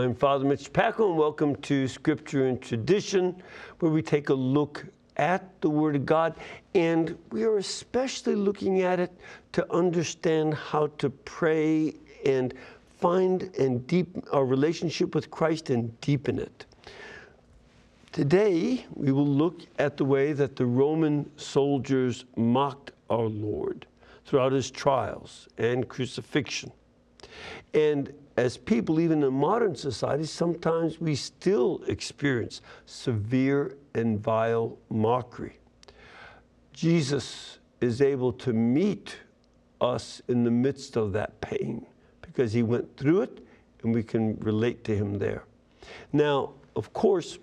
I'm Father Mitch Pacwa, and welcome to Scripture and Tradition, where we take a look at the Word of God, and we are especially looking at it to understand how to pray and find and deepen our relationship with Christ and deepen it. Today, we will look at the way that the Roman soldiers mocked our Lord throughout his trials and crucifixion. And as people, even in modern society, sometimes we still experience severe and vile mockery. Jesus is able to meet us in the midst of that pain because he went through it and we can relate to him there. Now, of course,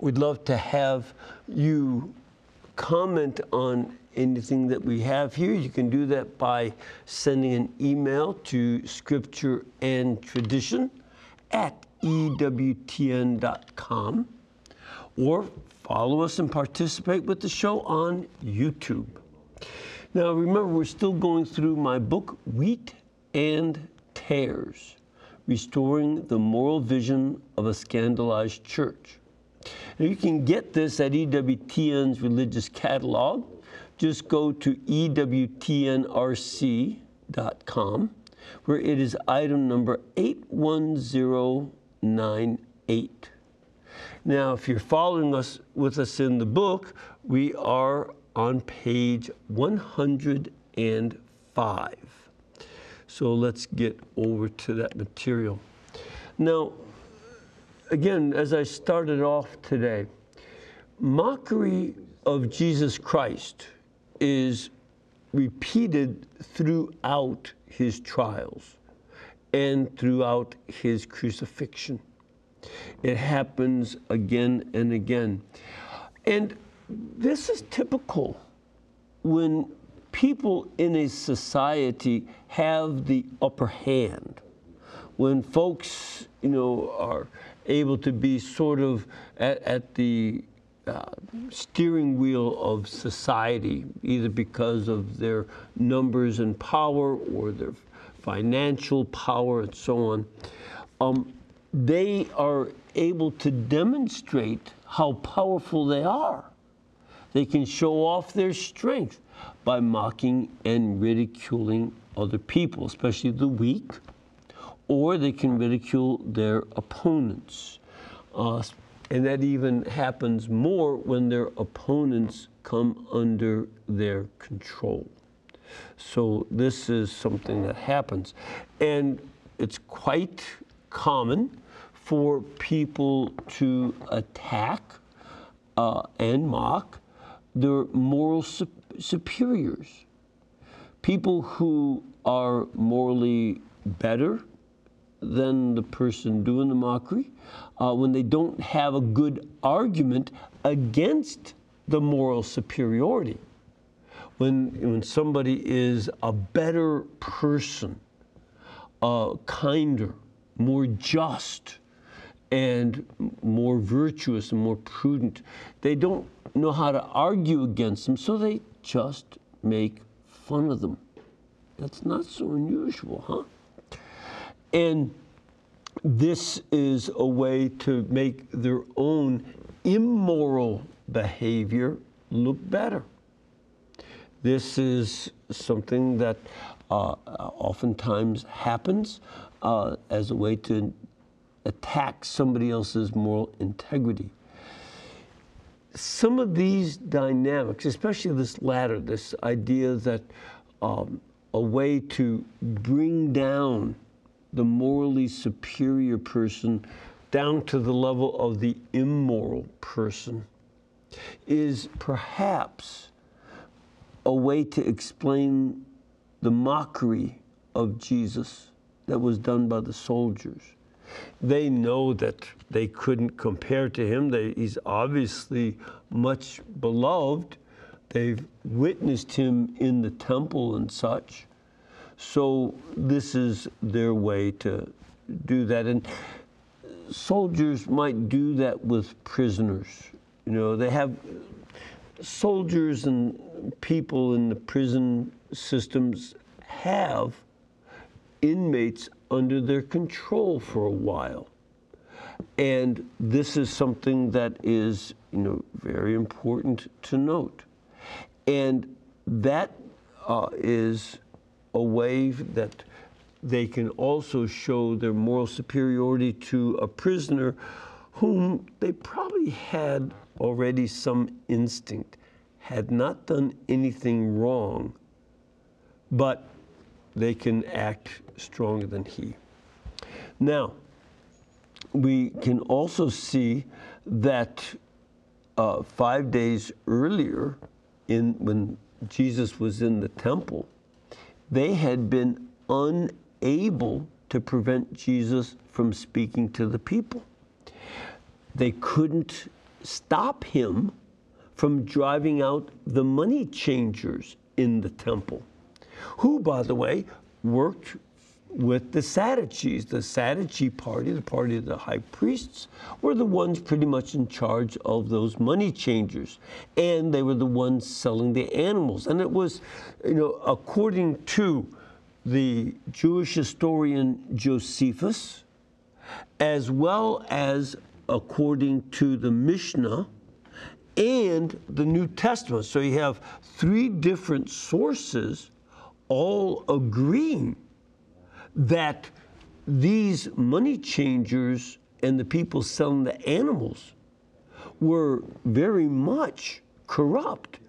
we'd love to have you comment on anything that we have here. You can do that by sending an email to scripture and tradition at ewtn.com or follow us and participate with the show on YouTube. Now, remember, we're still going through my book, Wheat and Tares Restoring the Moral Vision of a Scandalized Church. Now, you can get this at EWTN's religious catalog. Just go to EWTNRC.com, where it is item number 81098. Now, if you're following us with us in the book, we are on page 105. So let's get over to that material. Now, again, as I started off today, mockery of Jesus Christ is repeated throughout his trials and throughout his crucifixion. It happens again and again. And this is typical when people in a society have the upper hand. When folks, you know, are able to be sort of at, at the steering wheel of society, either because of their numbers and power or their financial power and so on, um, they are able to demonstrate how powerful they are. They can show off their strength by mocking and ridiculing other people, especially the weak, or they can ridicule their opponents. Uh, and that even happens more when their opponents come under their control. So this is something that happens. And it's quite common for people to attack uh, and mock their moral su- superiors. People who are morally better than the person doing the mockery, uh, when they don't have a good argument against the moral superiority. When, when somebody is a better person, uh, kinder, more just, and more virtuous and more prudent, they don't know how to argue against them, so they just make fun of them. That's not so unusual, huh? And this is a way to make their own immoral behavior look better. This is something that uh, oftentimes happens uh, as a way to attack somebody else's moral integrity. Some of these dynamics, especially this latter, this idea that um, a way to bring down the morally superior person down to the level of the immoral person is perhaps a way to explain the mockery of Jesus that was done by the soldiers. They know that they couldn't compare to him. They, he's obviously much beloved. They've witnessed him in the temple and such. So this is their way to do that. And soldiers might do that with prisoners. You know, they have soldiers and people in the prison systems have inmates under their control for a while. And this is something that is, you know, very important to note. And that uh, is a way that they can also show their moral superiority to a prisoner whom they probably had already some instinct, had not done anything wrong, but they can act stronger than he. Now, we can also see that uh, five days earlier, in when Jesus was in the temple, they had been unable to prevent Jesus from speaking to the people. They couldn't stop him from driving out the money changers in the temple, who, by the way, worked with the Sadducees. The Sadducee party, the party of the high priests, were the ones pretty much in charge of those money changers. And they were the ones selling the animals. And it was, you know, according to the Jewish historian Josephus, as well as according to the Mishnah and the New Testament. So you have three different sources all agreeing that these money changers and the people selling the animals were very much corrupt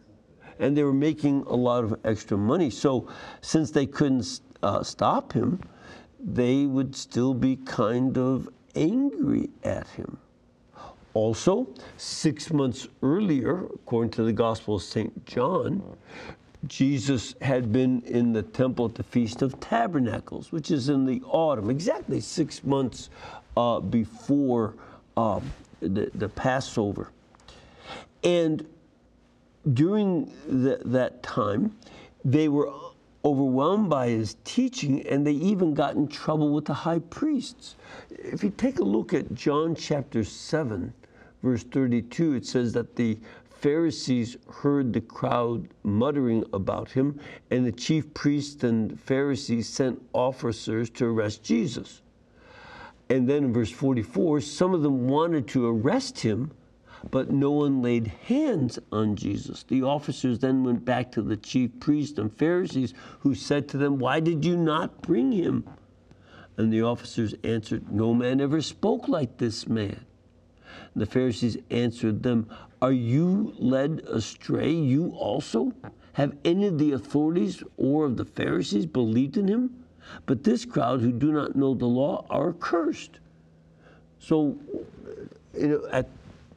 and they were making a lot of extra money. So, since they couldn't uh, stop him, they would still be kind of angry at him. Also, six months earlier, according to the Gospel of St. John, Jesus had been in the temple at the Feast of Tabernacles, which is in the autumn, exactly six months uh, before um, the, the Passover. And during the, that time, they were overwhelmed by his teaching and they even got in trouble with the high priests. If you take a look at John chapter 7, verse 32, it says that the Pharisees heard the crowd muttering about him, and the chief priests and Pharisees sent officers to arrest Jesus. And then in verse 44, some of them wanted to arrest him, but no one laid hands on Jesus. The officers then went back to the chief priests and Pharisees, who said to them, Why did you not bring him? And the officers answered, No man ever spoke like this man. The Pharisees answered them, Are you led astray, you also? Have any of the authorities or of the Pharisees believed in him? But this crowd who do not know the law are accursed. So, you know, at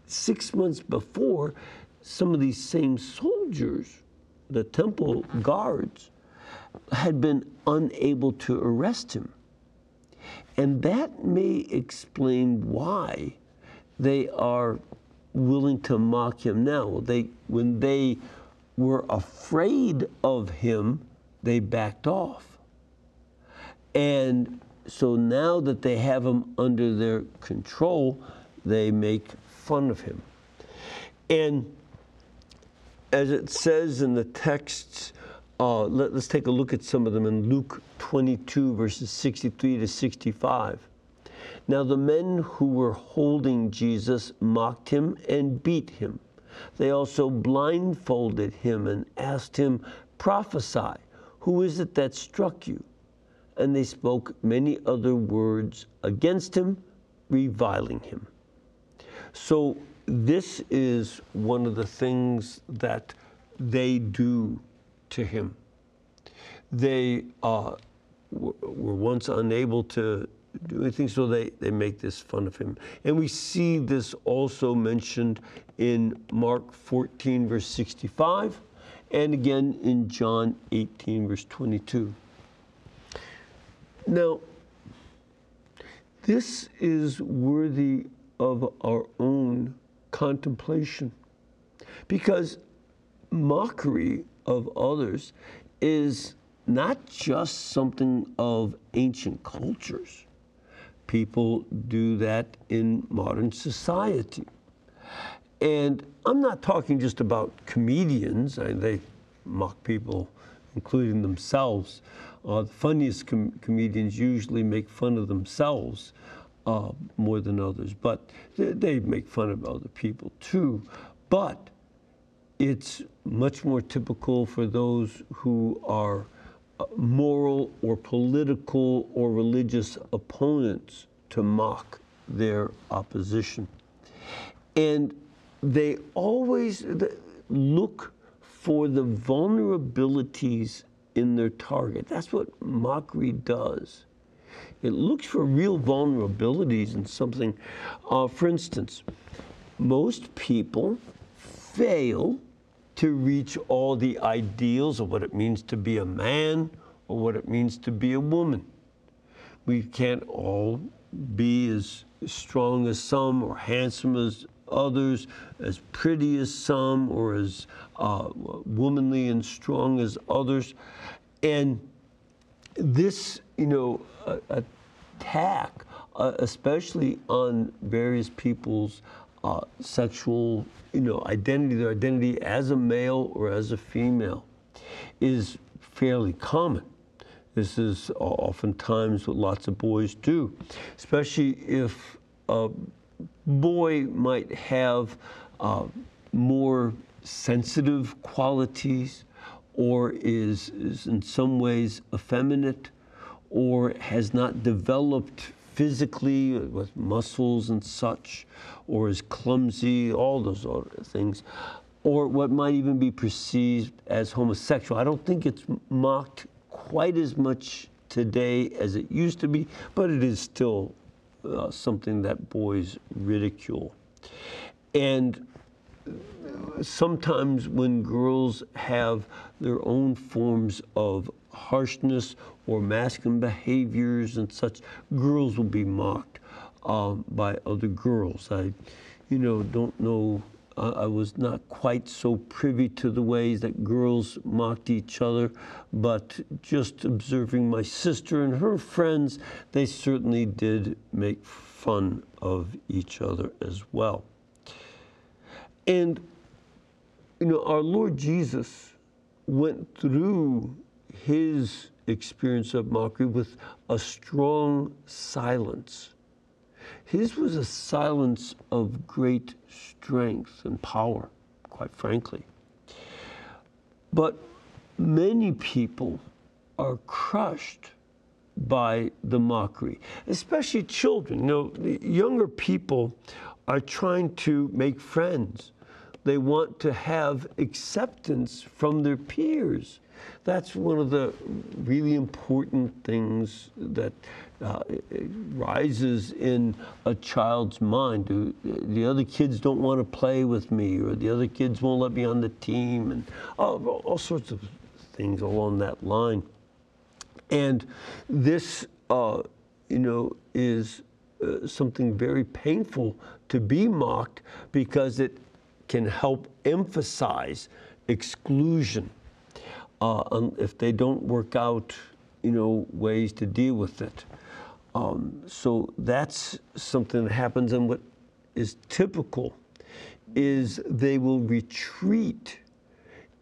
six months before, some of these same soldiers, the temple guards, had been unable to arrest him. And that may explain why they are willing to mock him now. They, when they were afraid of him, they backed off. And so now that they have him under their control, they make fun of him. And as it says in the texts, uh, let, us take a look at some of them in Luke 22, verses 63 to 65. Now the men who were holding Jesus mocked him and beat him. They also blindfolded him and asked him, Prophesy, who is it that struck you? And they spoke many other words against him, reviling him. So, this is one of the things that they do to him. They uh, were once unable to do anything, so they, they make this fun of him. And we see this also mentioned in Mark 14, verse 65, and again in John 18, verse 22. Now, this is worthy of our own contemplation because mockery of others is not just something of ancient cultures people do that in modern society. And I'm not talking just about comedians, I, they mock people, including themselves, Uh, the funniest com- comedians usually make fun of themselves uh, more than others, but they, make fun of other people too. But it's much more typical for those who are moral or political or religious opponents to mock their opposition. And they always look for the vulnerabilities in their target. That's what mockery does. It looks for real vulnerabilities in something. Uh, for instance, most people fail to reach all the ideals of what it means to be a man or what it means to be a woman. We can't all be as strong as some or handsome as others, as pretty as some, or as uh, womanly and strong as others. And this, you know, attack, uh, especially on various people's uh, sexual, you know, identity, their identity as a male or as a female, is fairly common. This is oftentimes what lots of boys do, especially if a boy might have uh, more sensitive qualities or is, is in some ways effeminate or has not developed physically with muscles and such, or is clumsy, all those things, or what might even be perceived as homosexual. I don't think it's mocked quite as much today as it used to be, but it is still uh, something that boys ridicule. And sometimes when girls have their own forms of harshness or masculine behaviors and such, girls will be mocked um, by other girls. I, you know, don't know. Uh, I was not quite so privy to the ways that girls mocked each other, but just observing my sister and her friends, they certainly did make fun of each other as well. And, you know, our Lord Jesus went through his experience of mockery with a strong silence. His was a silence of great strength and power, quite frankly. But many people are crushed by the mockery, especially children. You know, younger people are trying to make friends. They want to have acceptance from their peers that's one of the really important things that uh, rises in a child's mind. Do, the other kids don't want to play with me, or the other kids won't let me on the team, and all, all sorts of things along that line. And this, uh, you know, is uh, something very painful to be mocked because it can help emphasize exclusion uh, if they don't work out, you know, ways to deal with it. Um, so that's something that happens, and what is typical is they will retreat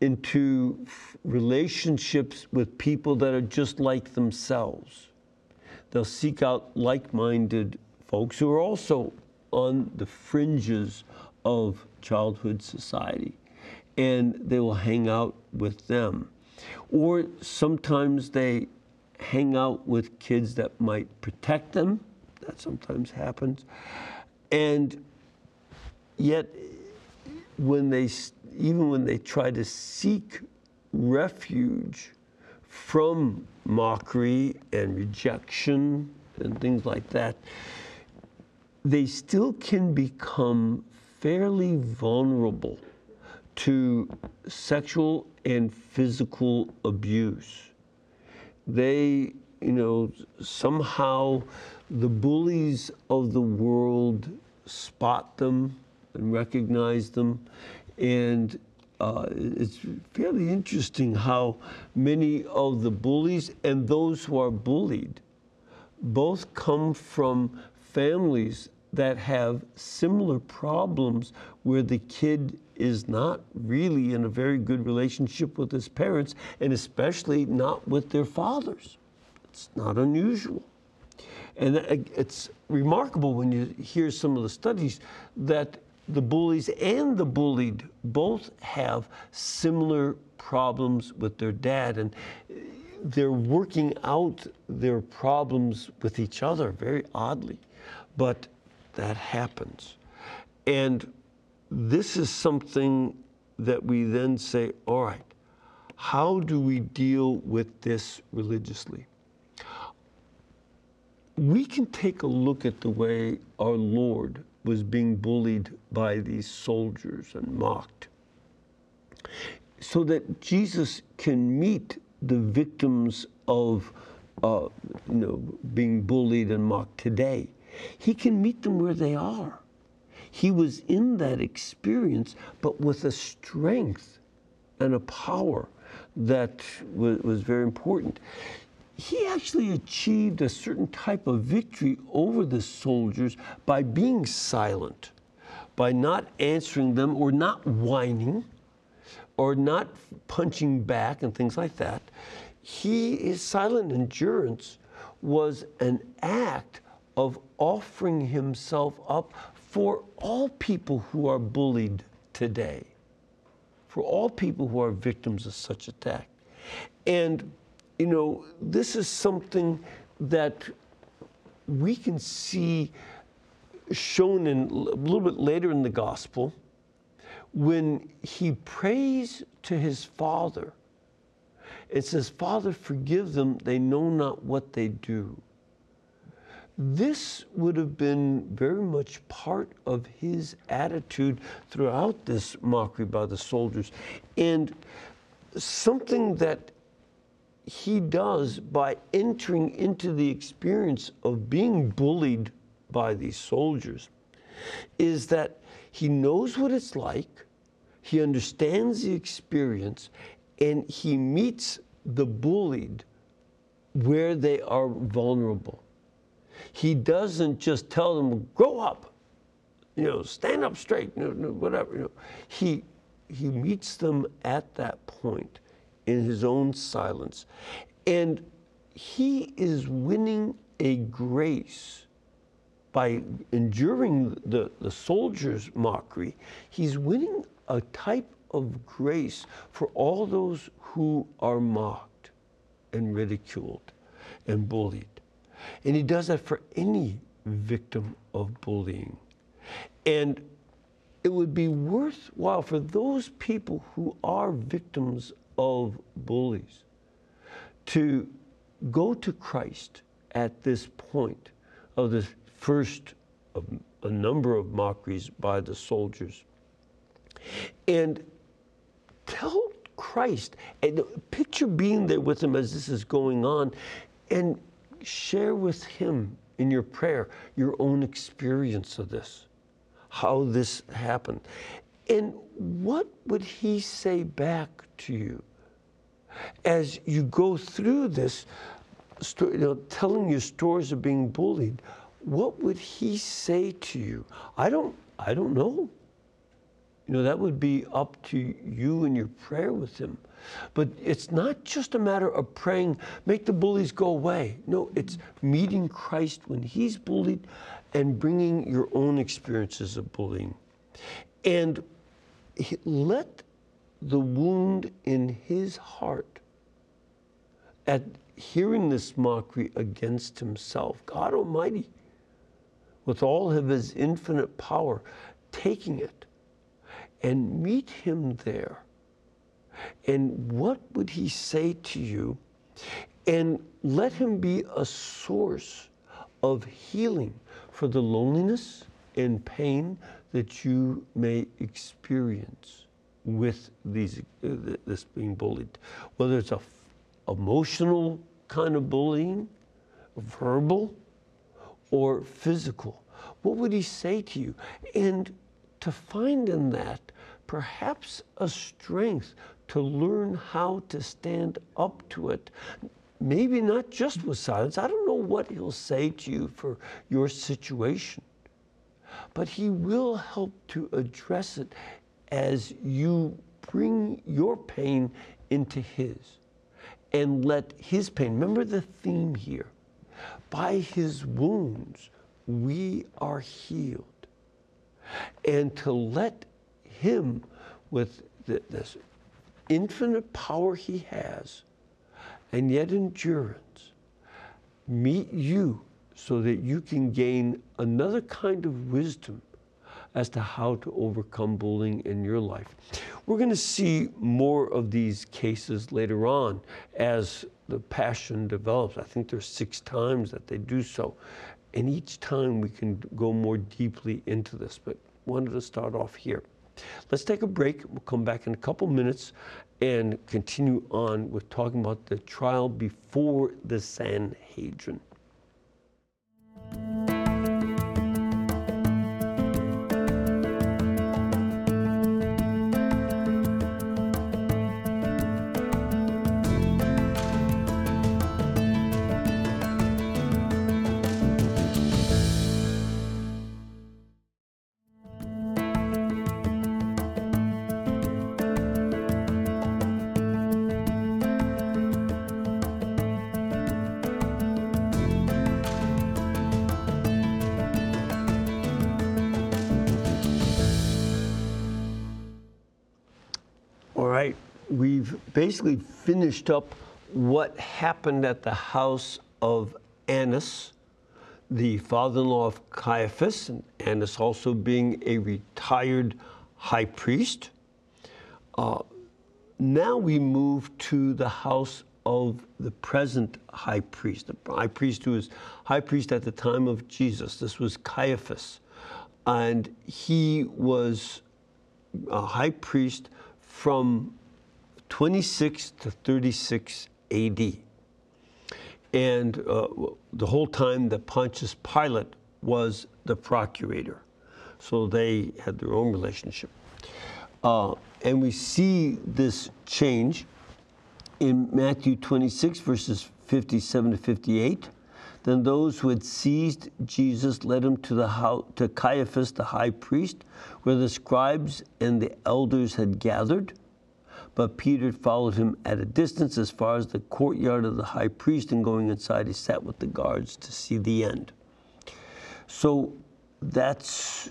into relationships with people that are just like themselves. They'll seek out like minded folks who are also on the fringes of childhood society, and they will hang out with them. Or sometimes they hang out with kids that might protect them. That sometimes happens. And yet, when they, even when they try to seek refuge from mockery and rejection and things like that, they still can become fairly vulnerable to sexual and physical abuse. They, you know, somehow the bullies of the world spot them and recognize them. And uh, it's fairly interesting how many of the bullies and those who are bullied both come from families that have similar problems where the kid is not really in a very good relationship with his parents and especially not with their fathers. It's not unusual. And uh, it's remarkable when you hear some of the studies that the bullies and the bullied both have similar problems with their dad and uh, they're working out their problems with each other very oddly. But that happens. And this is something that we then say, all right, how do we deal with this religiously? We can take a look at the way our Lord was being bullied by these soldiers and mocked so that Jesus can meet the victims of uh, you know, being bullied and mocked today. He can meet them where they are. He was in that experience, but with a strength and a power that was, was very important. He actually achieved a certain type of victory over the soldiers by being silent, by not answering them or not whining or not punching back and things like that. He, his silent endurance was an act of offering himself up for all people who are bullied today, for all people who are victims of such attack. And, you know, this is something that we can see shown in a little bit later in the gospel when he prays to his father. It says, Father, forgive them, they know not what they do. This would have been very much part of his attitude throughout this mockery by the soldiers. And something that he does by entering into the experience of being bullied by these soldiers is that he knows what it's like, he understands the experience, and he meets the bullied where they are vulnerable. He doesn't just tell them, grow up, you know, stand up straight, you know, whatever. You know. He, he meets them at that point in his own silence. And he is winning a grace by enduring the, the soldier's mockery. He's winning a type of grace for all those who are mocked and ridiculed and bullied. And he does that for any victim of bullying. And it would be worthwhile for those people who are victims of bullies to go to Christ at this point of this first of a number of mockeries by the soldiers and tell Christ and picture being there with him as this is going on and share with Him in your prayer your own experience of this, how this happened. And what would He say back to you as you go through this, you know, telling your stories of being bullied? What would He say to you? I don't, I don't know. You know, that would be up to you and your prayer with Him. But it's not just a matter of praying, make the bullies go away. No, it's meeting Christ when he's bullied and bringing your own experiences of bullying. And let the wound in his heart at hearing this mockery against himself, God Almighty, with all of his infinite power, taking it and meet him there and what would he say to you? And let him be a source of healing for the loneliness and pain that you may experience with these uh, this being bullied, whether it's a f- emotional kind of bullying, verbal, or physical. What would he say to you? And to find in that perhaps a strength to learn how to stand up to it. Maybe not just with silence. I don't know what he'll say to you for your situation. but He will help to address it as you bring your pain into His and let His pain, remember the theme here, by His wounds we are healed. And to let Him, with this infinite power He has, and yet endurance, meet you so that you can gain another kind of wisdom as to how to overcome bullying in your life. We're going to see more of these cases later on as the passion develops. I think there's six times that they do so. And each time we can go more deeply into this, but wanted to start off here. Let's take a break. We'll come back in a couple minutes and continue on with talking about the trial before the Sanhedrin. Basically finished up what happened at the house of Annas, the father in law of Caiaphas, and Annas also being a retired high priest. Uh, now we move to the house of the present high priest, the high priest who was high priest at the time of Jesus. This was Caiaphas. And he was a high priest from 26 to 36 AD. And uh, the whole time that Pontius Pilate was the procurator. So they had their own relationship. Uh, and we see this change in Matthew 26, verses 57 to 58. Then those who had seized Jesus led him to the house, to Caiaphas the high priest, where the scribes and the elders had gathered. But Peter followed him at a distance as far as the courtyard of the high priest, and going inside, he sat with the guards to see the end. So that's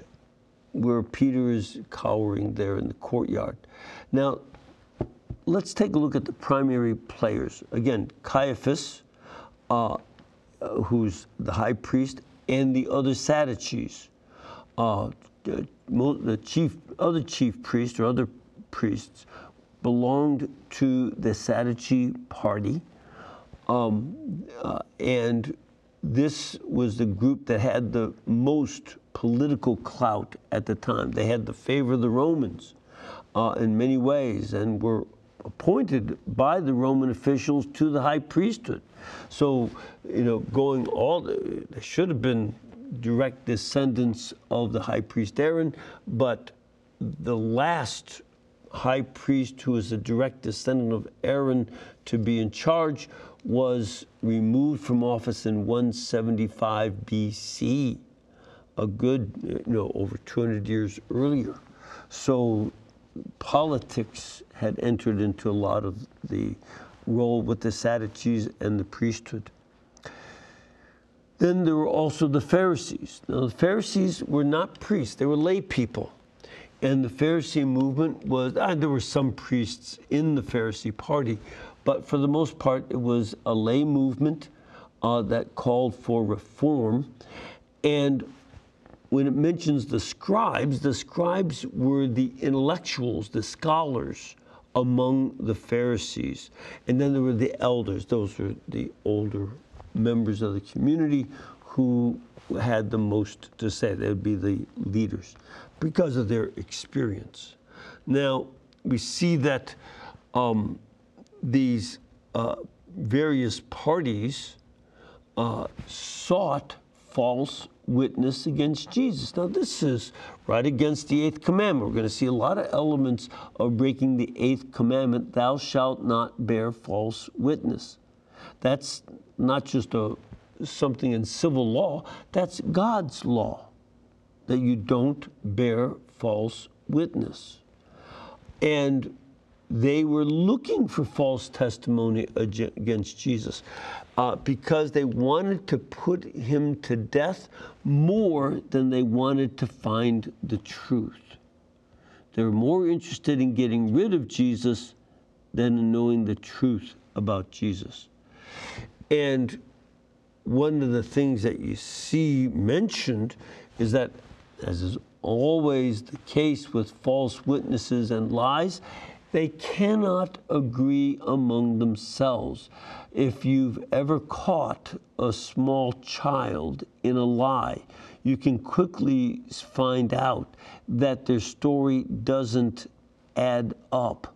where Peter is cowering there in the courtyard. Now, let's take a look at the primary players. Again, Caiaphas, uh, who's the high priest, and the other Sadducees, uh, the chief, other chief priests or other priests belonged to the Sadducee party. Um, uh, and this was the group that had the most political clout at the time. They had the favor of the Romans uh, in many ways and were appointed by the Roman officials to the high priesthood. So, you know, going all, the, they should have been direct descendants of the high priest Aaron, but the last high priest, who was a direct descendant of Aaron, to be in charge, was removed from office in 175 BC, a good, you know, over 200 years earlier. So politics had entered into a lot of the role with the Sadducees and the priesthood. Then there were also the Pharisees. Now, the Pharisees were not priests, they were lay people. And the Pharisee movement was, uh, there were some priests in the Pharisee party, but for the most part, it was a lay movement uh, that called for reform. And when it mentions the scribes, the scribes were the intellectuals, the scholars among the Pharisees. And then there were the elders, those were the older members of the community who had the most to say. They would be the leaders because of their experience. Now, we see that um, these uh, various parties uh, sought false witness against Jesus. Now, this is right against the eighth commandment. We're going to see a lot of elements of breaking the eighth commandment thou shalt not bear false witness. That's not just a, something in civil law, that's God's law that you don't bear false witness. And they were looking for false testimony against Jesus uh, because they wanted to put him to death more than they wanted to find the truth. They were more interested in getting rid of Jesus than in knowing the truth about Jesus. And one of the things that you see mentioned is that, as is always the case with false witnesses and lies, they cannot agree among themselves. If you've ever caught a small child in a lie, you can quickly find out that their story doesn't add up.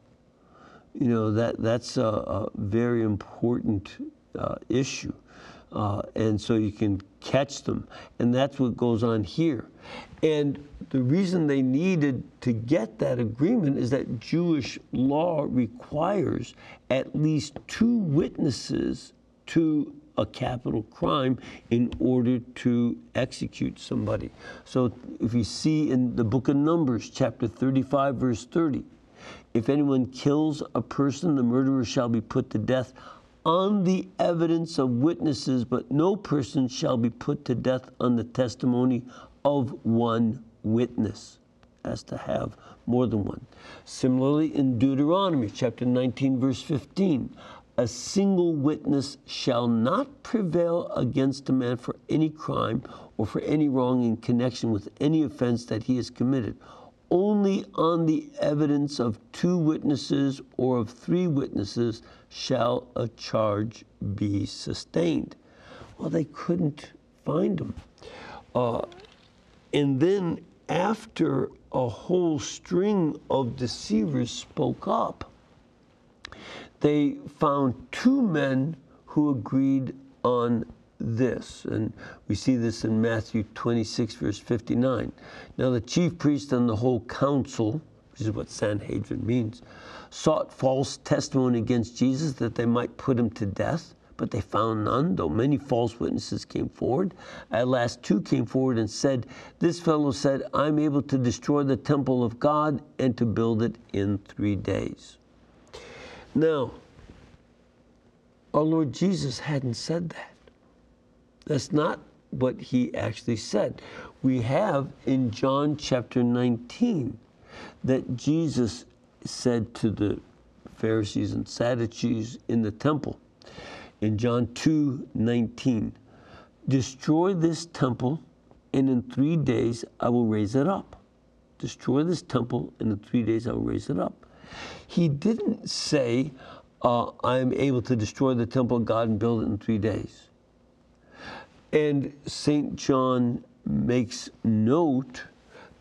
You know, that, that's a, a very important uh, issue. Uh, and so you can catch them. And that's what goes on here. And the reason they needed to get that agreement is that Jewish law requires at least two witnesses to a capital crime in order to execute somebody. So if you see in the book of Numbers, chapter 35, verse 30, if anyone kills a person, the murderer shall be put to death on the evidence of witnesses, but no person shall be put to death on the testimony of one witness, as to have more than one. Similarly, in Deuteronomy chapter 19, verse 15, a single witness shall not prevail against a man for any crime or for any wrong in connection with any offense that he has committed only on the evidence of two witnesses or of three witnesses shall a charge be sustained. Well, they couldn't find them. Uh, and then, after a whole string of deceivers spoke up, they found two men who agreed on this. And we see this in Matthew 26, verse 59. Now, the chief priest and the whole council, which is what Sanhedrin means, sought false testimony against Jesus that they might put him to death. But they found none, though many false witnesses came forward. At last, two came forward and said, This fellow said, I'm able to destroy the temple of God and to build it in three days. Now, our Lord Jesus hadn't said that. That's not what he actually said. We have in John chapter 19 that Jesus said to the Pharisees and Sadducees in the temple in John 2 19, destroy this temple, and in three days I will raise it up. Destroy this temple, and in three days I will raise it up. He didn't say, uh, I am able to destroy the temple of God and build it in three days. And St. John makes note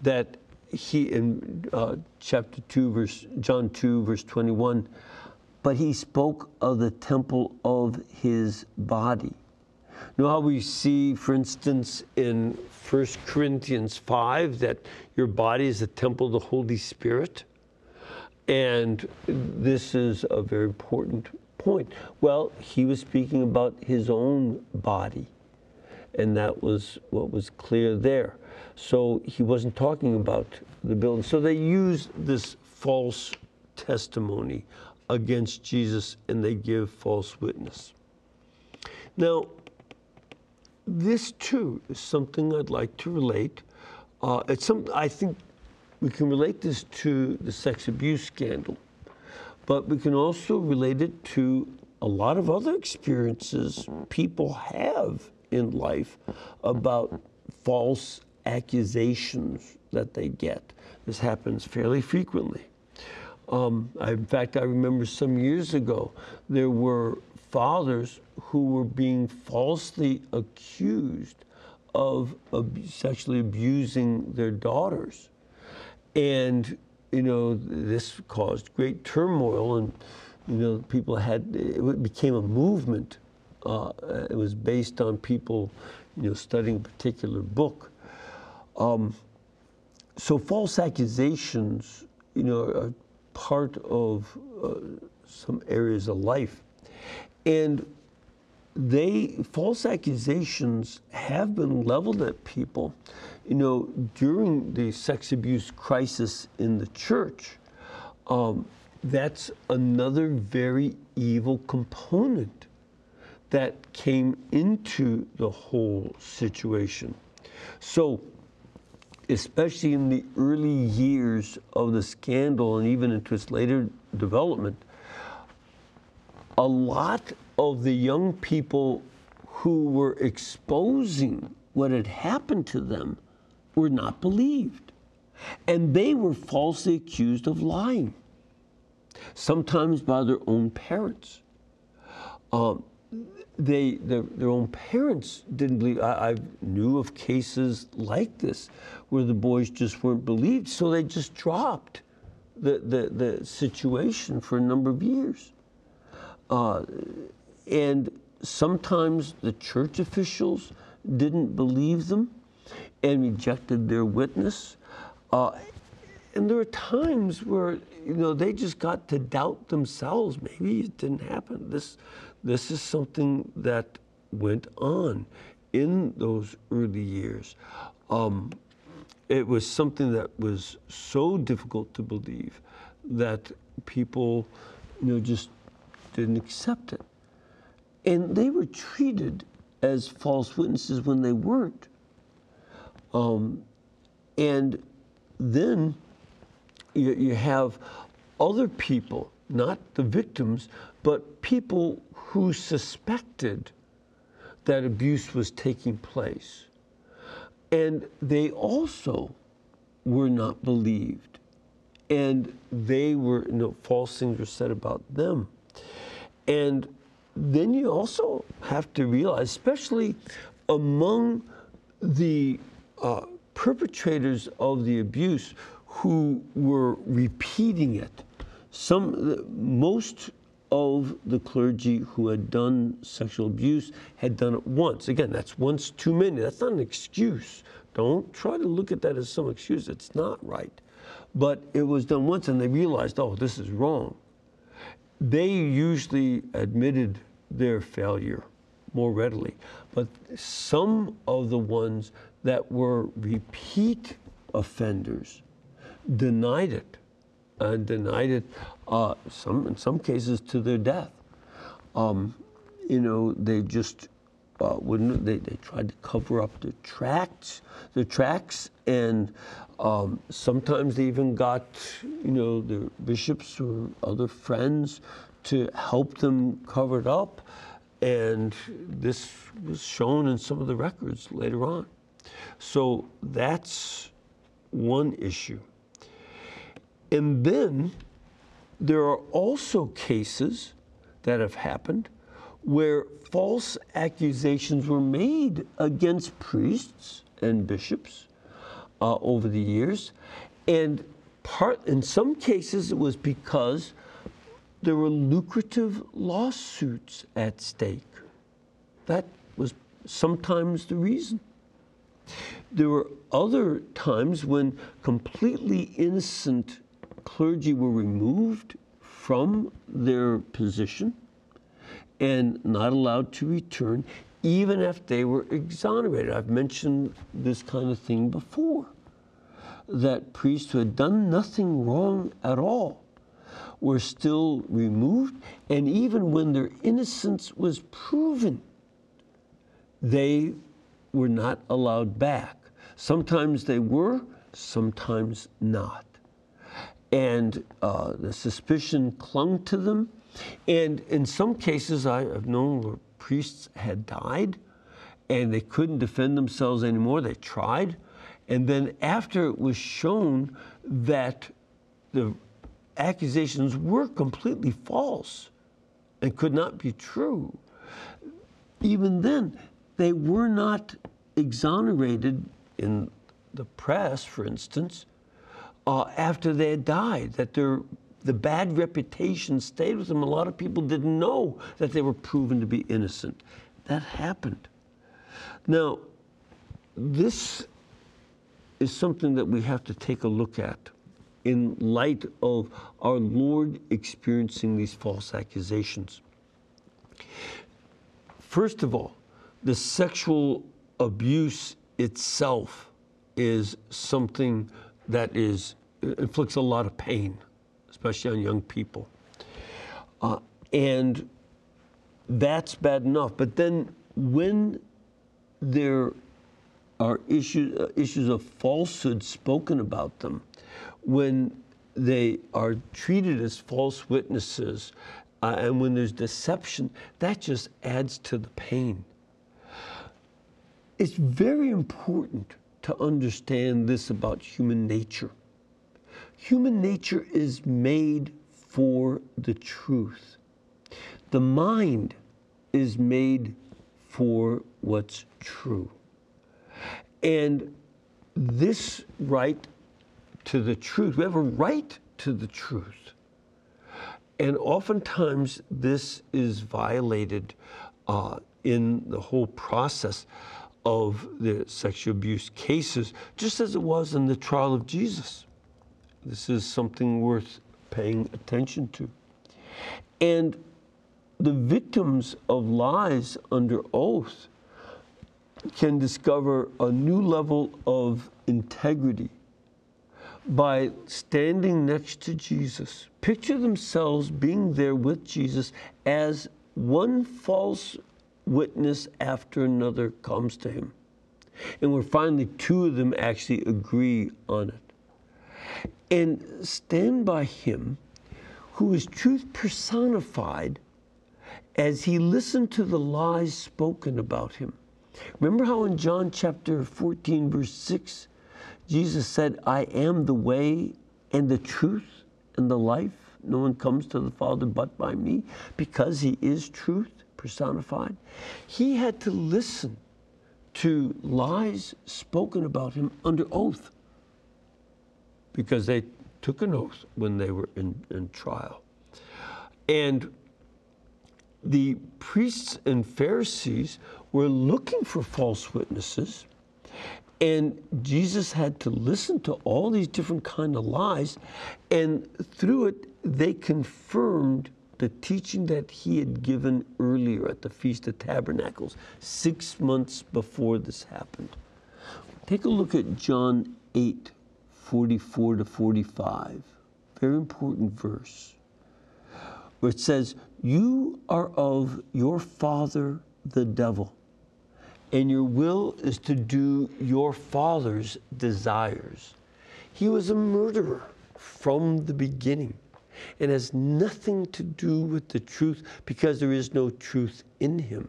that he, in uh, chapter 2, verse, John 2, verse 21, but he spoke of the temple of his body. Know how we see, for instance, in 1 Corinthians 5, that your body is the temple of the Holy Spirit? And this is a very important point. Well, he was speaking about his own body and that was what was clear there. So he wasn't talking about the building. So they used this false testimony against Jesus and they give false witness. Now, this too is something I'd like to relate. Uh, it's some I think we can relate this to the sex abuse scandal, but we can also relate it to a lot of other experiences people have in life about false accusations that they get. This happens fairly frequently. Um, I, in fact, I remember some years ago there were fathers who were being falsely accused of ab- sexually abusing their daughters. And, you know, this caused great turmoil, and, you know, people had, it became a movement uh, it was based on people, you know, studying a particular book. Um, so false accusations, you know, are part of uh, some areas of life, and they false accusations have been leveled at people you know during the sex abuse crisis in the church. Um, that's another very evil component that came into the whole situation. So especially in the early years of the scandal and even into its later development a lot of the young people who were exposing what had happened to them were not believed. And they were falsely accused of lying, sometimes by their own parents. Um, they, their, their own parents didn't believe. I, I knew of cases like this where the boys just weren't believed, so they just dropped the, the, the situation for a number of years. Uh, and sometimes the church officials didn't believe them and rejected their witness. Uh, and there were times where you know they just got to doubt themselves. Maybe it didn't happen. This this is something that went on in those early years. Um, it was something that was so difficult to believe that people, you know, just didn't accept it. And they were treated as false witnesses when they weren't. Um, and then you, you have other people, not the victims, but people who suspected that abuse was taking place. And they also were not believed. And they were, you know, false things were said about them. And then you also have to realize, especially among the uh, perpetrators of the abuse who were repeating it, some, most of the clergy who had done sexual abuse had done it once. Again, that's once too many. That's not an excuse. Don't try to look at that as some excuse. It's not right. But it was done once and they realized, oh, this is wrong they usually admitted their failure more readily. But some of the ones that were repeat offenders denied it and denied it, uh, some, in some cases, to their death. Um, you know, they just uh, wouldn't, they, they tried to cover up the tracks, the tracks, and um, sometimes they even got, you know, the bishops or other friends to help them cover it up. And this was shown in some of the records later on. So that's one issue. And then there are also cases that have happened where false accusations were made against priests and bishops uh, over the years. And part, in some cases, it was because there were lucrative lawsuits at stake. That was sometimes the reason. There were other times when completely innocent clergy were removed from their position and not allowed to return, even if they were exonerated. I've mentioned this kind of thing before that priests who had done nothing wrong at all were still removed, and even when their innocence was proven, they were not allowed back. Sometimes they were, sometimes not. And uh, the suspicion clung to them. And in some cases, I have known where priests had died and they couldn't defend themselves anymore. They tried. And then after it was shown that the accusations were completely false and could not be true, even then, they were not exonerated in the press, for instance, uh, after they had died, that their the bad reputation stayed with them. A lot of people didn't know that they were proven to be innocent. That happened. Now, this is something that we have to take a look at in light of our Lord experiencing these false accusations. First of all, the sexual abuse itself is something that is inflicts a lot of pain, especially on young people. Uh, and that's bad enough. But then when there are issues, uh, issues of falsehood spoken about them, when they are treated as false witnesses, uh, and when there's deception, that just adds to the pain. It's very important to understand this about human nature. Human nature is made for the truth. The mind is made for what's true. And this right to the truth, we have a right to the truth. And oftentimes this is violated uh, in the whole process of the sexual abuse cases, just as it was in the trial of Jesus. This is something worth paying attention to. And the victims of lies under oath can discover a new level of integrity by standing next to Jesus. Picture themselves being there with Jesus as one false witness after another comes to him. And where finally two of them actually agree on it. And stand by him who is truth personified as he listened to the lies spoken about him. Remember how in John chapter 14, verse 6, Jesus said, I am the way and the truth and the life. No one comes to the Father but by me because he is truth personified. He had to listen to lies spoken about him under oath because they took an oath when they were in, in trial. And the priests and Pharisees were looking for false witnesses and Jesus had to listen to all these different kind of lies and through it they confirmed the teaching that he had given earlier at the Feast of Tabernacles 6 months before this happened. Take a look at John 8 44 to 45. Very important verse. Where it says, You are of your father the devil, and your will is to do your father's desires. He was a murderer from the beginning and has nothing to do with the truth because there is no truth in him.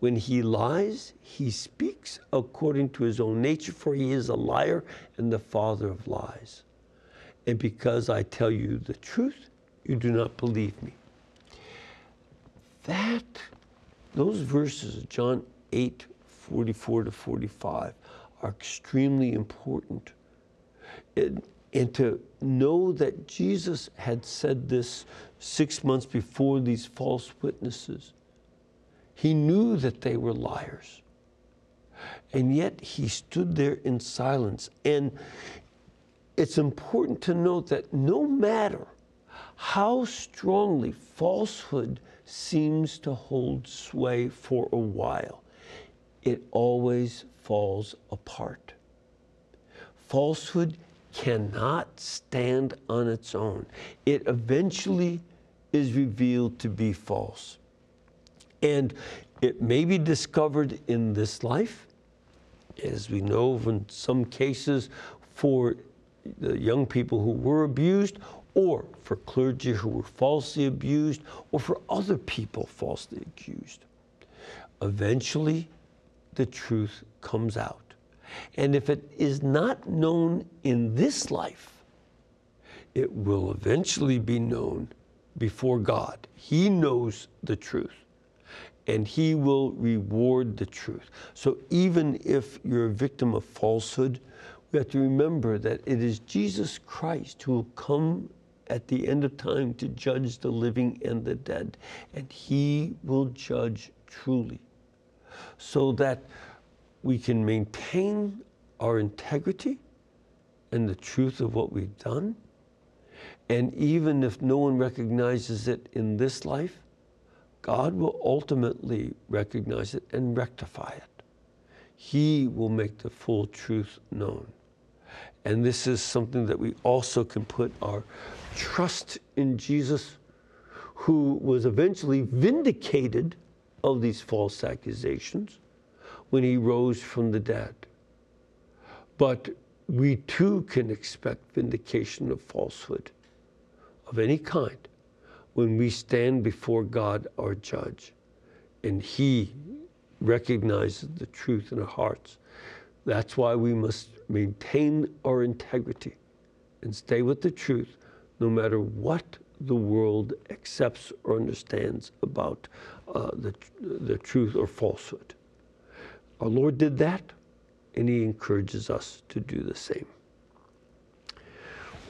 When he lies, he speaks according to his own nature, for he is a liar and the father of lies. And because I tell you the truth, you do not believe me. That, those verses, John 8, 44 to 45, are extremely important. It, and to know that Jesus had said this six months before these false witnesses he knew that they were liars. And yet he stood there in silence. And it's important to note that no matter how strongly falsehood seems to hold sway for a while, it always falls apart. Falsehood cannot stand on its own. It eventually is revealed to be false. And it may be discovered in this life, as we know in some cases for the young people who were abused, or for clergy who were falsely abused, or for other people falsely accused. Eventually, the truth comes out. And if it is not known in this life, it will eventually be known before God. He knows the truth and he will reward the truth. So even if you're a victim of falsehood, we have to remember that it is Jesus Christ who will come at the end of time to judge the living and the dead, and he will judge truly. So that we can maintain our integrity and the truth of what we've done. And even if no one recognizes it in this life, God will ultimately recognize it and rectify it. He will make the full truth known. And this is something that we also can put our trust in Jesus, who was eventually vindicated of these false accusations when he rose from the dead. But we too can expect vindication of falsehood of any kind when we stand before God, our judge, and He recognizes the truth in our hearts. That's why we must maintain our integrity and stay with the truth no matter what the world accepts or understands about uh, the, the truth or falsehood. Our Lord did that, and He encourages us to do the same.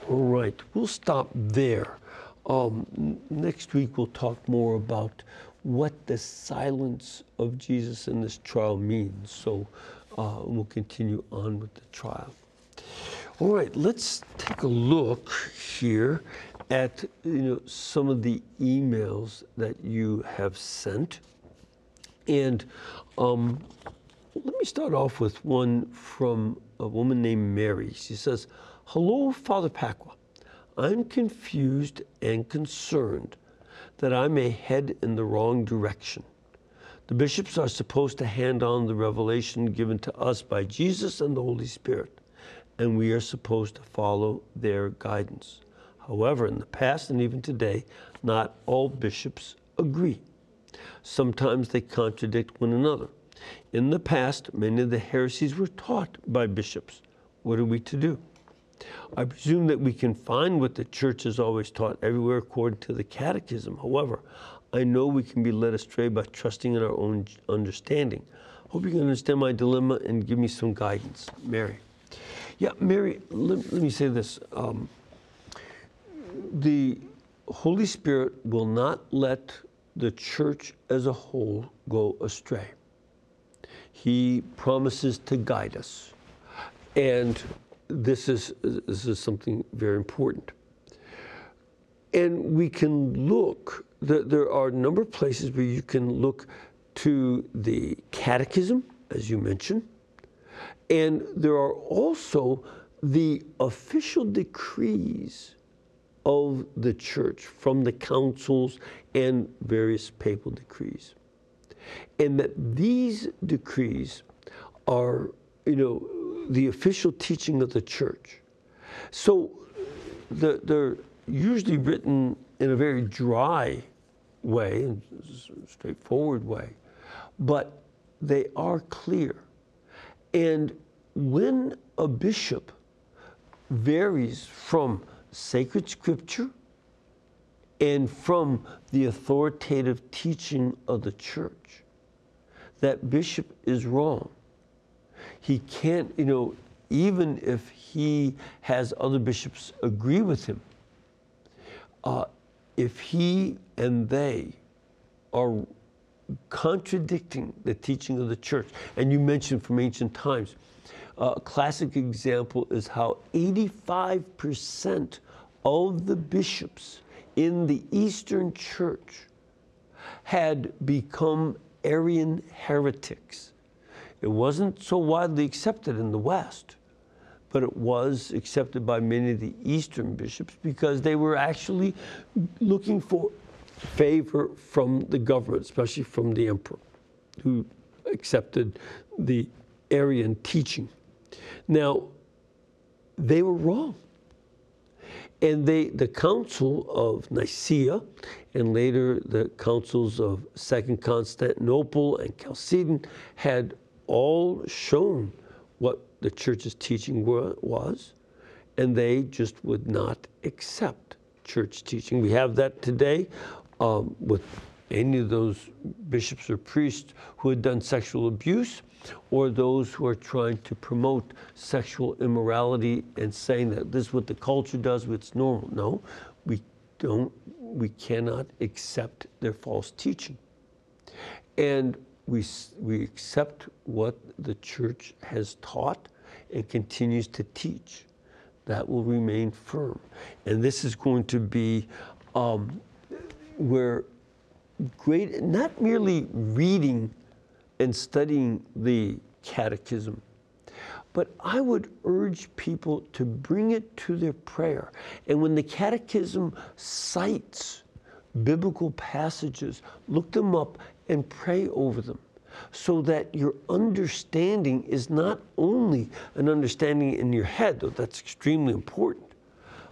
All right, we'll stop there. Um, next week, we'll talk more about what the silence of Jesus in this trial means. So uh, we'll continue on with the trial. All right, let's take a look here at you know some of the emails that you have sent, and um, let me start off with one from a woman named Mary. She says, "Hello, Father Pacwa. I'm confused and concerned that I may head in the wrong direction. The bishops are supposed to hand on the revelation given to us by Jesus and the Holy Spirit, and we are supposed to follow their guidance. However, in the past and even today, not all bishops agree. Sometimes they contradict one another. In the past, many of the heresies were taught by bishops. What are we to do? I presume that we can find what the church has always taught everywhere according to the catechism. However, I know we can be led astray by trusting in our own understanding. Hope you can understand my dilemma and give me some guidance. Mary. Yeah, Mary, let, let me say this. Um, the Holy Spirit will not let the church as a whole go astray. He promises to guide us. And this is, this is something very important. And we can look, there are a number of places where you can look to the catechism, as you mentioned, and there are also the official decrees of the church from the councils and various papal decrees. And that these decrees are, you know, the official teaching of the church. So the, they're usually written in a very dry way, and straightforward way, but they are clear. And when a bishop varies from sacred scripture and from the authoritative teaching of the church, that bishop is wrong. He can't, you know, even if he has other bishops agree with him, uh, if he and they are contradicting the teaching of the church, and you mentioned from ancient times, uh, a classic example is how 85% of the bishops in the Eastern Church had become Arian heretics. It wasn't so widely accepted in the West, but it was accepted by many of the Eastern bishops because they were actually looking for favor from the government, especially from the emperor, who accepted the Arian teaching. Now, they were wrong. And they, the Council of Nicaea and later the councils of Second Constantinople and Chalcedon had all shown what the church's teaching were, was, and they just would not accept church teaching. We have that today um, with any of those bishops or priests who had done sexual abuse or those who are trying to promote sexual immorality and saying that this is what the culture does, it's normal. No, we don't, we cannot accept their false teaching. And we, we accept what the church has taught and continues to teach. That will remain firm. And this is going to be um, where great, not merely reading and studying the catechism, but I would urge people to bring it to their prayer. And when the catechism cites biblical passages, look them up and pray over them so that your understanding is not only an understanding in your head, though that's extremely important,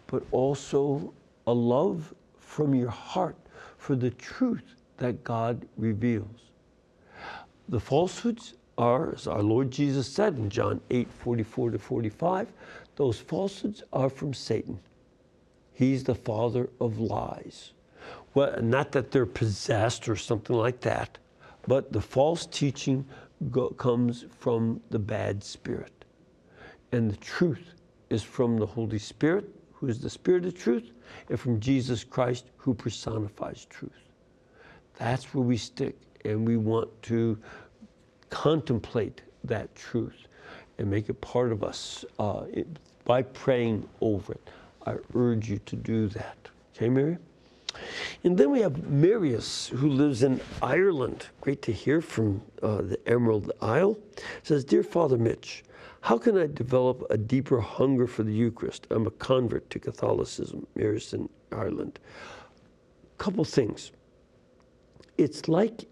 but also a love from your heart for the truth that God reveals. The falsehoods are, as our Lord Jesus said in John 8 44 to 45, those falsehoods are from Satan. He's the father of lies. Well, not that they're possessed or something like that, but the false teaching go, comes from the bad spirit. And the truth is from the Holy Spirit, who is the Spirit of truth, and from Jesus Christ, who personifies truth. That's where we stick, and we want to contemplate that truth and make it part of us uh, it, by praying over it. I urge you to do that. Okay, Mary? And then we have Marius, who lives in Ireland. Great to hear from uh, the Emerald Isle. says, Dear Father Mitch, how can I develop a deeper hunger for the Eucharist? I'm a convert to Catholicism, Marius in Ireland. Couple things. It's like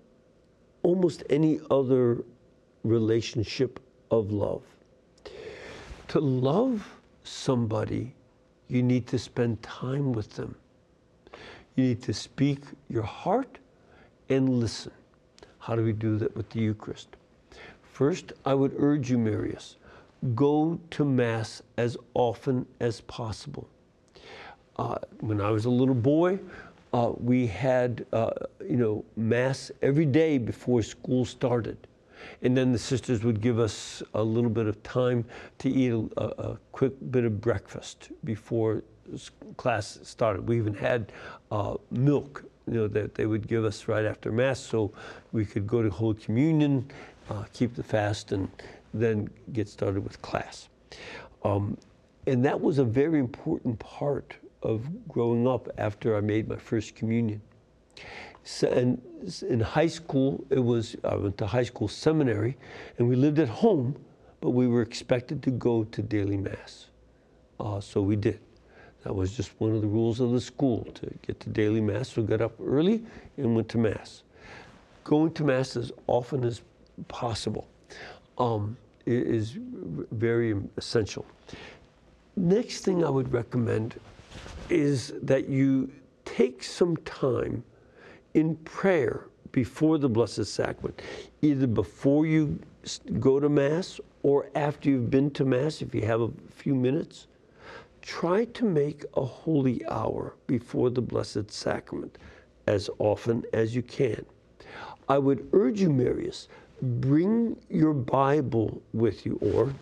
almost any other relationship of love. To love somebody, you need to spend time with them. You need to speak your heart and listen. How do we do that with the Eucharist? First, I would urge you, Marius, go to Mass as often as possible. Uh, when I was a little boy, uh, we had, uh, you know, Mass every day before school started. And then the sisters would give us a little bit of time to eat a, a quick bit of breakfast before class started. We even had uh, milk, you know, that they would give us right after Mass so we could go to Holy Communion, uh, keep the fast, and then get started with class. Um, and that was a very important part of growing up after I made my first communion. So, and in high school, it was I went to high school seminary, and we lived at home, but we were expected to go to daily mass. Uh, so we did. That was just one of the rules of the school to get to daily mass. So we got up early and went to mass. Going to mass as often as possible um, is very essential. Next thing I would recommend is that you take some time in prayer before the Blessed Sacrament, either before you go to Mass or after you've been to Mass, if you have a few minutes. Try to make a holy hour before the Blessed Sacrament as often as you can. I would urge you, Marius, bring your Bible with you, or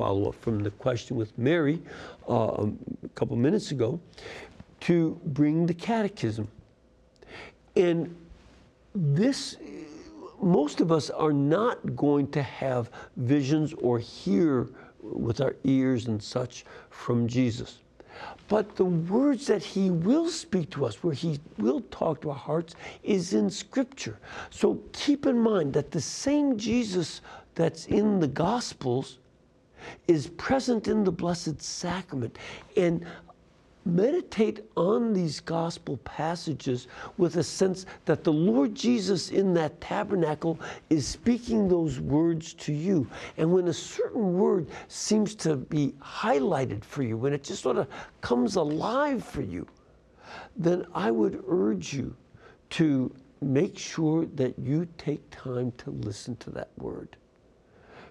follow up from the question with Mary uh, a couple minutes ago, to bring the catechism and this, most of us are not going to have visions or hear with our ears and such from Jesus. But the words that he will speak to us, where he will talk to our hearts, is in Scripture. So keep in mind that the same Jesus that's in the Gospels is present in the Blessed Sacrament. And meditate on these gospel passages with a sense that the Lord Jesus in that tabernacle is speaking those words to you. And when a certain word seems to be highlighted for you, when it just sort of comes alive for you, then I would urge you to make sure that you take time to listen to that word.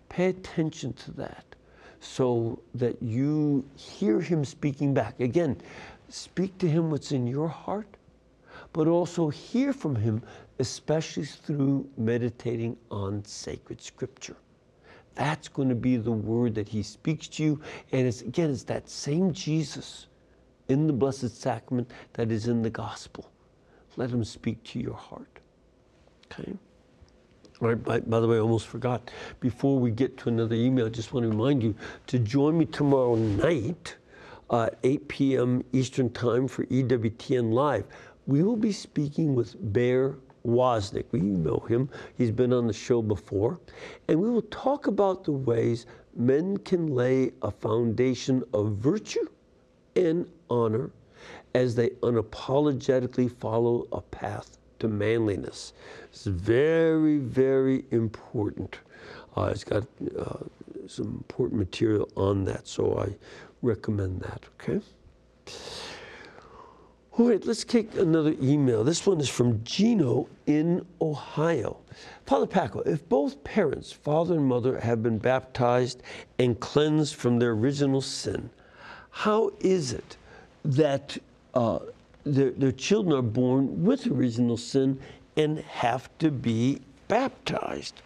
Pay attention to that so that you hear him speaking back. Again, speak to him what's in your heart, but also hear from him, especially through meditating on sacred scripture. That's going to be the word that he speaks to you. And it's again, it's that same Jesus in the Blessed Sacrament that is in the gospel. Let him speak to your heart. Okay? Right, by, by, the way, I almost forgot. Before we get to another email, I just want to remind you to join me tomorrow night at 8 p.m. Eastern Time for EWTN Live. We will be speaking with Bear Woznick. We know him, he's been on the show before. And we will talk about the ways men can lay a foundation of virtue and honor as they unapologetically follow a path to manliness. It's very, very important. Uh, it's got uh, some important material on that, so I recommend that, okay? All right, let's take another email. This one is from Gino in Ohio. Father Pacwa, if both parents, father and mother, have been baptized and cleansed from their original sin, how is it that uh, their, their children are born with original sin and have to be baptized?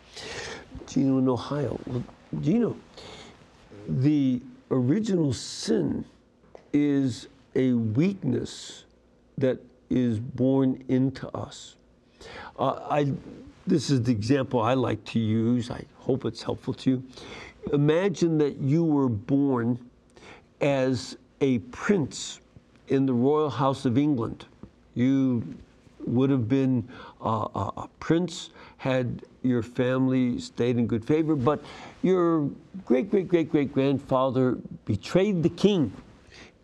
Gino in Ohio. Well, Gino, the original sin is a weakness that is born into us. Uh, I, this is the example I like to use. I hope it's helpful to you. Imagine that you were born as a prince in the royal house of England. You would have been uh, a prince had your family stayed in good favor, but your great, great, great, great grandfather betrayed the king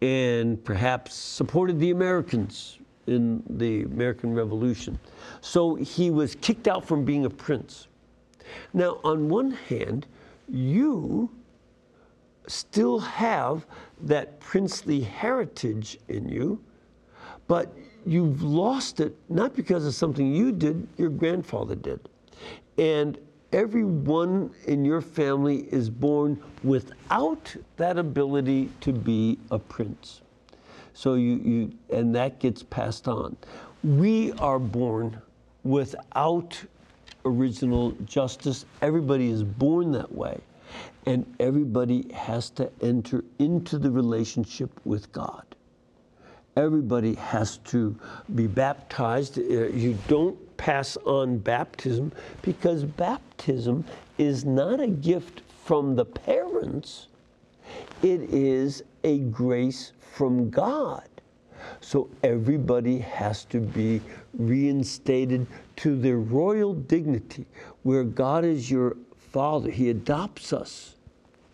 and perhaps supported the Americans in the American Revolution. So he was kicked out from being a prince. Now, on one hand, you still have that princely heritage in you, but you've lost it not because of something you did, your grandfather did. And everyone in your family is born without that ability to be a prince. So you, you and that gets passed on. We are born without original justice. Everybody is born that way. And everybody has to enter into the relationship with God. Everybody has to be baptized. Uh, you don't pass on baptism because baptism is not a gift from the parents, it is a grace from God. So everybody has to be reinstated to their royal dignity, where God is your Father. He adopts us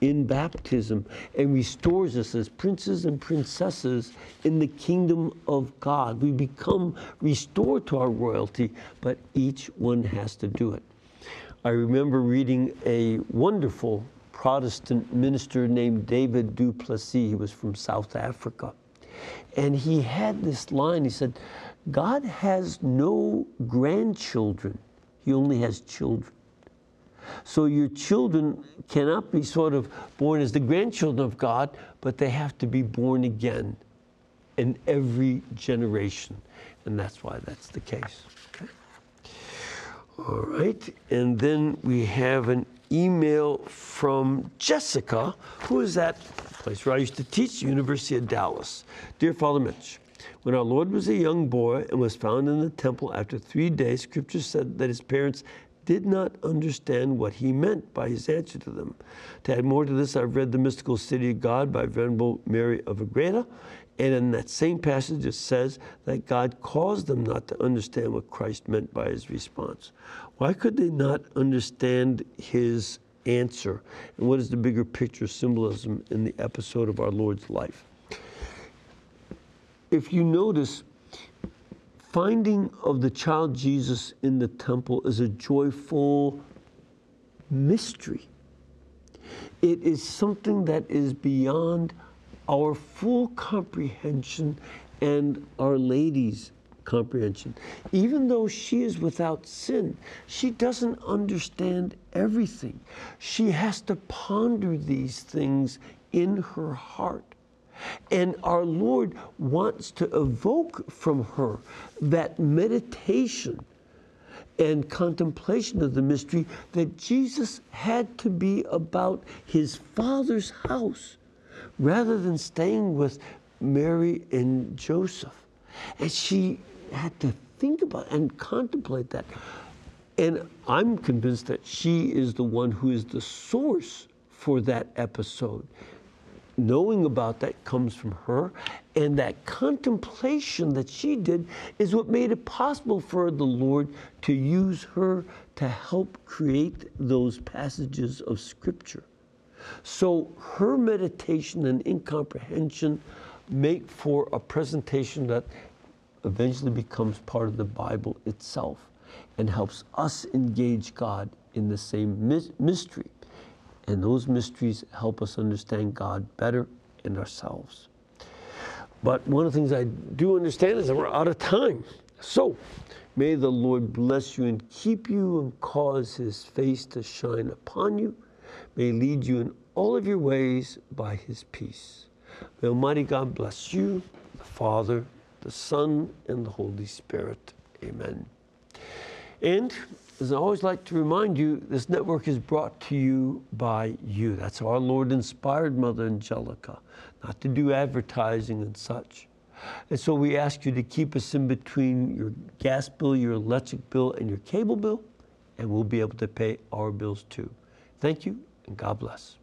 in baptism and restores us as princes and princesses in the kingdom of God. We become restored to our royalty, but each one has to do it. I remember reading a wonderful Protestant minister named David du Plessis. He was from South Africa. And he had this line he said, God has no grandchildren, He only has children. So your children cannot be sort of born as the grandchildren of God, but they have to be born again in every generation. And that's why that's the case. Okay? All right. And then we have an email from Jessica, who is at the place where I used to teach, University of Dallas. Dear Father Mitch, when our Lord was a young boy and was found in the temple after three days, Scripture said that his parents did not understand what he meant by his answer to them. To add more to this, I've read The Mystical City of God by Venerable Mary of Agreda, and in that same passage, it says that God caused them not to understand what Christ meant by his response. Why could they not understand his answer? And what is the bigger picture symbolism in the episode of our Lord's life? If you notice, finding of the child Jesus in the temple is a joyful mystery. It is something that is beyond our full comprehension and Our Lady's comprehension. Even though she is without sin, she doesn't understand everything. She has to ponder these things in her heart. And our Lord wants to evoke from her that meditation and contemplation of the mystery that Jesus had to be about his Father's house rather than staying with Mary and Joseph. And she had to think about and contemplate that. And I'm convinced that she is the one who is the source for that episode knowing about that comes from her. And that contemplation that she did is what made it possible for the Lord to use her to help create those passages of Scripture. So her meditation and incomprehension make for a presentation that eventually becomes part of the Bible itself and helps us engage God in the same mystery. And those mysteries help us understand God better and ourselves. But one of the things I do understand is that we're out of time. So may the Lord bless you and keep you and cause his face to shine upon you. May lead you in all of your ways by his peace. May Almighty God bless you, the Father, the Son, and the Holy Spirit. Amen. And as I always like to remind you, this network is brought to you by you. That's how our Lord inspired Mother Angelica, not to do advertising and such. And so we ask you to keep us in between your gas bill, your electric bill, and your cable bill, and we'll be able to pay our bills too. Thank you, and God bless.